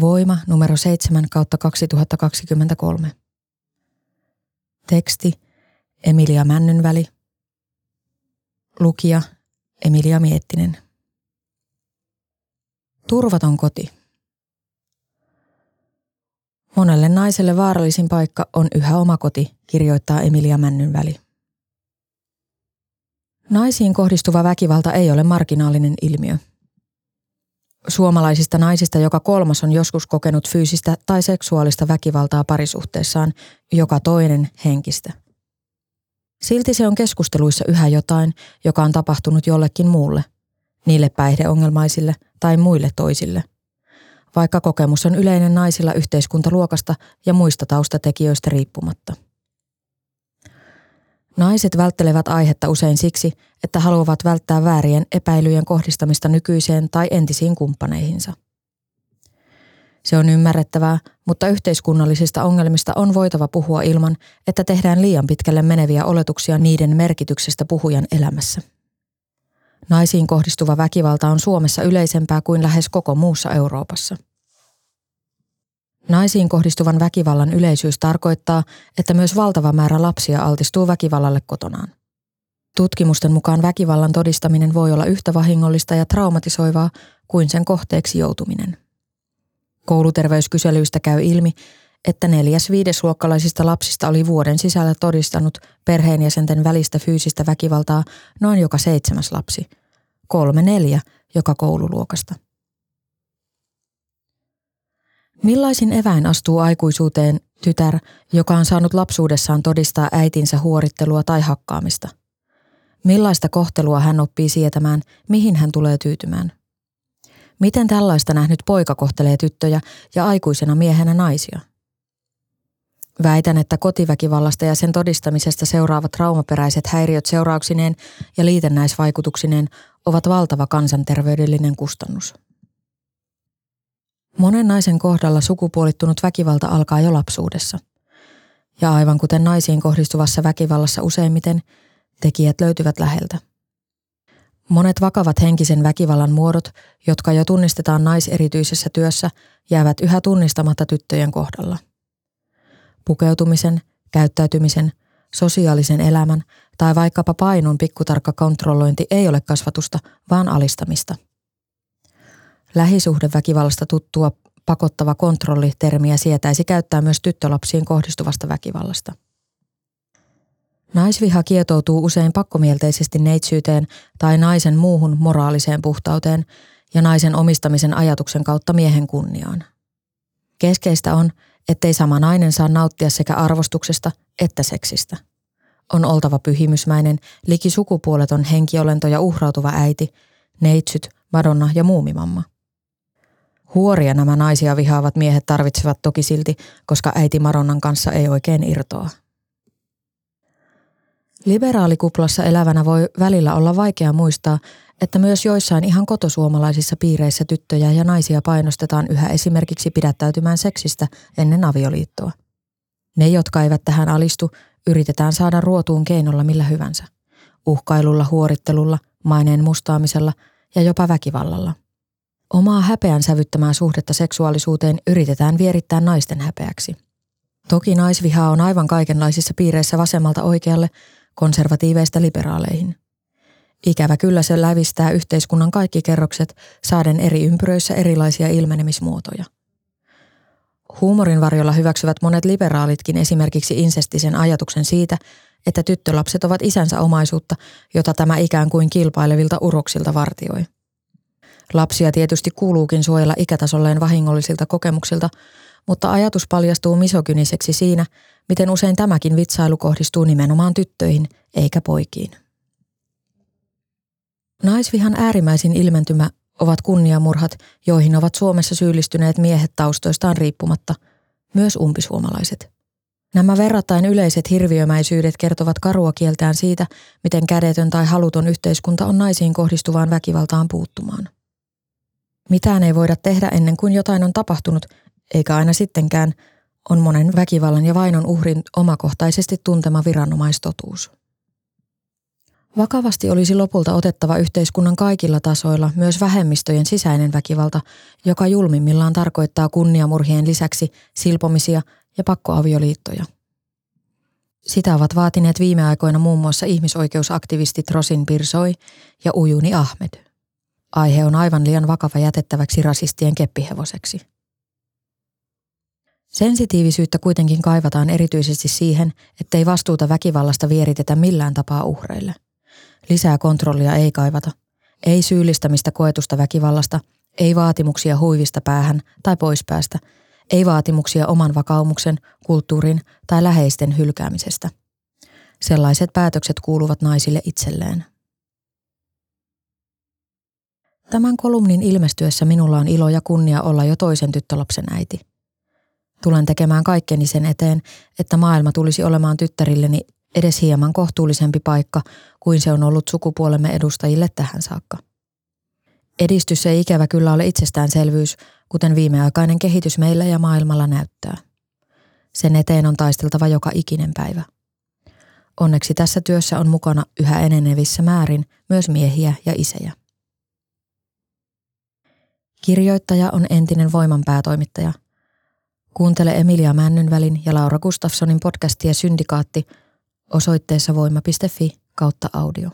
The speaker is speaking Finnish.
Voima numero 7 kautta 2023. Teksti Emilia Männynväli. Lukija Emilia Miettinen. Turvaton koti. Monelle naiselle vaarallisin paikka on yhä oma koti, kirjoittaa Emilia Männynväli. Naisiin kohdistuva väkivalta ei ole marginaalinen ilmiö. Suomalaisista naisista joka kolmas on joskus kokenut fyysistä tai seksuaalista väkivaltaa parisuhteessaan, joka toinen henkistä. Silti se on keskusteluissa yhä jotain, joka on tapahtunut jollekin muulle, niille päihdeongelmaisille tai muille toisille. Vaikka kokemus on yleinen naisilla yhteiskuntaluokasta ja muista taustatekijöistä riippumatta. Naiset välttelevät aihetta usein siksi, että haluavat välttää väärien epäilyjen kohdistamista nykyiseen tai entisiin kumppaneihinsa. Se on ymmärrettävää, mutta yhteiskunnallisista ongelmista on voitava puhua ilman, että tehdään liian pitkälle meneviä oletuksia niiden merkityksestä puhujan elämässä. Naisiin kohdistuva väkivalta on Suomessa yleisempää kuin lähes koko muussa Euroopassa. Naisiin kohdistuvan väkivallan yleisyys tarkoittaa, että myös valtava määrä lapsia altistuu väkivallalle kotonaan. Tutkimusten mukaan väkivallan todistaminen voi olla yhtä vahingollista ja traumatisoivaa kuin sen kohteeksi joutuminen. Kouluterveyskyselyistä käy ilmi, että neljäs viidesluokkalaisista lapsista oli vuoden sisällä todistanut perheenjäsenten välistä fyysistä väkivaltaa noin joka seitsemäs lapsi. Kolme neljä joka koululuokasta. Millaisin eväin astuu aikuisuuteen tytär, joka on saanut lapsuudessaan todistaa äitinsä huorittelua tai hakkaamista? Millaista kohtelua hän oppii sietämään, mihin hän tulee tyytymään? Miten tällaista nähnyt poika kohtelee tyttöjä ja aikuisena miehenä naisia? Väitän, että kotiväkivallasta ja sen todistamisesta seuraavat traumaperäiset häiriöt seurauksineen ja liitännäisvaikutuksineen ovat valtava kansanterveydellinen kustannus. Monen naisen kohdalla sukupuolittunut väkivalta alkaa jo lapsuudessa. Ja aivan kuten naisiin kohdistuvassa väkivallassa useimmiten, tekijät löytyvät läheltä. Monet vakavat henkisen väkivallan muodot, jotka jo tunnistetaan naiserityisessä työssä, jäävät yhä tunnistamatta tyttöjen kohdalla. Pukeutumisen, käyttäytymisen, sosiaalisen elämän tai vaikkapa painon pikkutarkka kontrollointi ei ole kasvatusta, vaan alistamista – Lähisuhdeväkivallasta tuttua pakottava kontrolli-termiä sietäisi käyttää myös tyttölapsiin kohdistuvasta väkivallasta. Naisviha kietoutuu usein pakkomielteisesti neitsyyteen tai naisen muuhun moraaliseen puhtauteen ja naisen omistamisen ajatuksen kautta miehen kunniaan. Keskeistä on, ettei sama nainen saa nauttia sekä arvostuksesta että seksistä. On oltava pyhimysmäinen, liki sukupuoleton henkiolento ja uhrautuva äiti, neitsyt, madonna ja muumimamma – Huoria nämä naisia vihaavat miehet tarvitsevat toki silti, koska äiti Maronnan kanssa ei oikein irtoa. Liberaalikuplassa elävänä voi välillä olla vaikea muistaa, että myös joissain ihan kotosuomalaisissa piireissä tyttöjä ja naisia painostetaan yhä esimerkiksi pidättäytymään seksistä ennen avioliittoa. Ne, jotka eivät tähän alistu, yritetään saada ruotuun keinolla millä hyvänsä. Uhkailulla, huorittelulla, maineen mustaamisella ja jopa väkivallalla – Omaa häpeän sävyttämää suhdetta seksuaalisuuteen yritetään vierittää naisten häpeäksi. Toki naisviha on aivan kaikenlaisissa piireissä vasemmalta oikealle, konservatiiveista liberaaleihin. Ikävä kyllä se lävistää yhteiskunnan kaikki kerrokset saaden eri ympyröissä erilaisia ilmenemismuotoja. Huumorin varjolla hyväksyvät monet liberaalitkin esimerkiksi insestisen ajatuksen siitä, että tyttölapset ovat isänsä omaisuutta, jota tämä ikään kuin kilpailevilta uroksilta vartioi. Lapsia tietysti kuuluukin suojella ikätasolleen vahingollisilta kokemuksilta, mutta ajatus paljastuu misogyniseksi siinä, miten usein tämäkin vitsailu kohdistuu nimenomaan tyttöihin eikä poikiin. Naisvihan äärimmäisin ilmentymä ovat kunniamurhat, joihin ovat Suomessa syyllistyneet miehet taustoistaan riippumatta, myös umpisuomalaiset. Nämä verrattain yleiset hirviömäisyydet kertovat karua kieltään siitä, miten kädetön tai haluton yhteiskunta on naisiin kohdistuvaan väkivaltaan puuttumaan. Mitään ei voida tehdä ennen kuin jotain on tapahtunut, eikä aina sittenkään, on monen väkivallan ja vainon uhrin omakohtaisesti tuntema viranomaistotuus. Vakavasti olisi lopulta otettava yhteiskunnan kaikilla tasoilla myös vähemmistöjen sisäinen väkivalta, joka julmimmillaan tarkoittaa kunniamurhien lisäksi silpomisia ja pakkoavioliittoja. Sitä ovat vaatineet viime aikoina muun muassa ihmisoikeusaktivistit Rosin Pirsoi ja Ujuni Ahmed. Aihe on aivan liian vakava jätettäväksi rasistien keppihevoseksi. Sensitiivisyyttä kuitenkin kaivataan erityisesti siihen, ettei vastuuta väkivallasta vieritetä millään tapaa uhreille. Lisää kontrollia ei kaivata. Ei syyllistämistä koetusta väkivallasta, ei vaatimuksia huivista päähän tai poispäästä, ei vaatimuksia oman vakaumuksen, kulttuurin tai läheisten hylkäämisestä. Sellaiset päätökset kuuluvat naisille itselleen. Tämän kolumnin ilmestyessä minulla on ilo ja kunnia olla jo toisen tyttölapsen äiti. Tulen tekemään kaikkeni sen eteen, että maailma tulisi olemaan tyttärilleni edes hieman kohtuullisempi paikka kuin se on ollut sukupuolemme edustajille tähän saakka. Edistys ei ikävä kyllä ole itsestäänselvyys, kuten viimeaikainen kehitys meillä ja maailmalla näyttää. Sen eteen on taisteltava joka ikinen päivä. Onneksi tässä työssä on mukana yhä enenevissä määrin myös miehiä ja isejä. Kirjoittaja on entinen voiman päätoimittaja. Kuuntele Emilia Männynvälin ja Laura Gustafssonin podcastia Syndikaatti osoitteessa voima.fi kautta audio.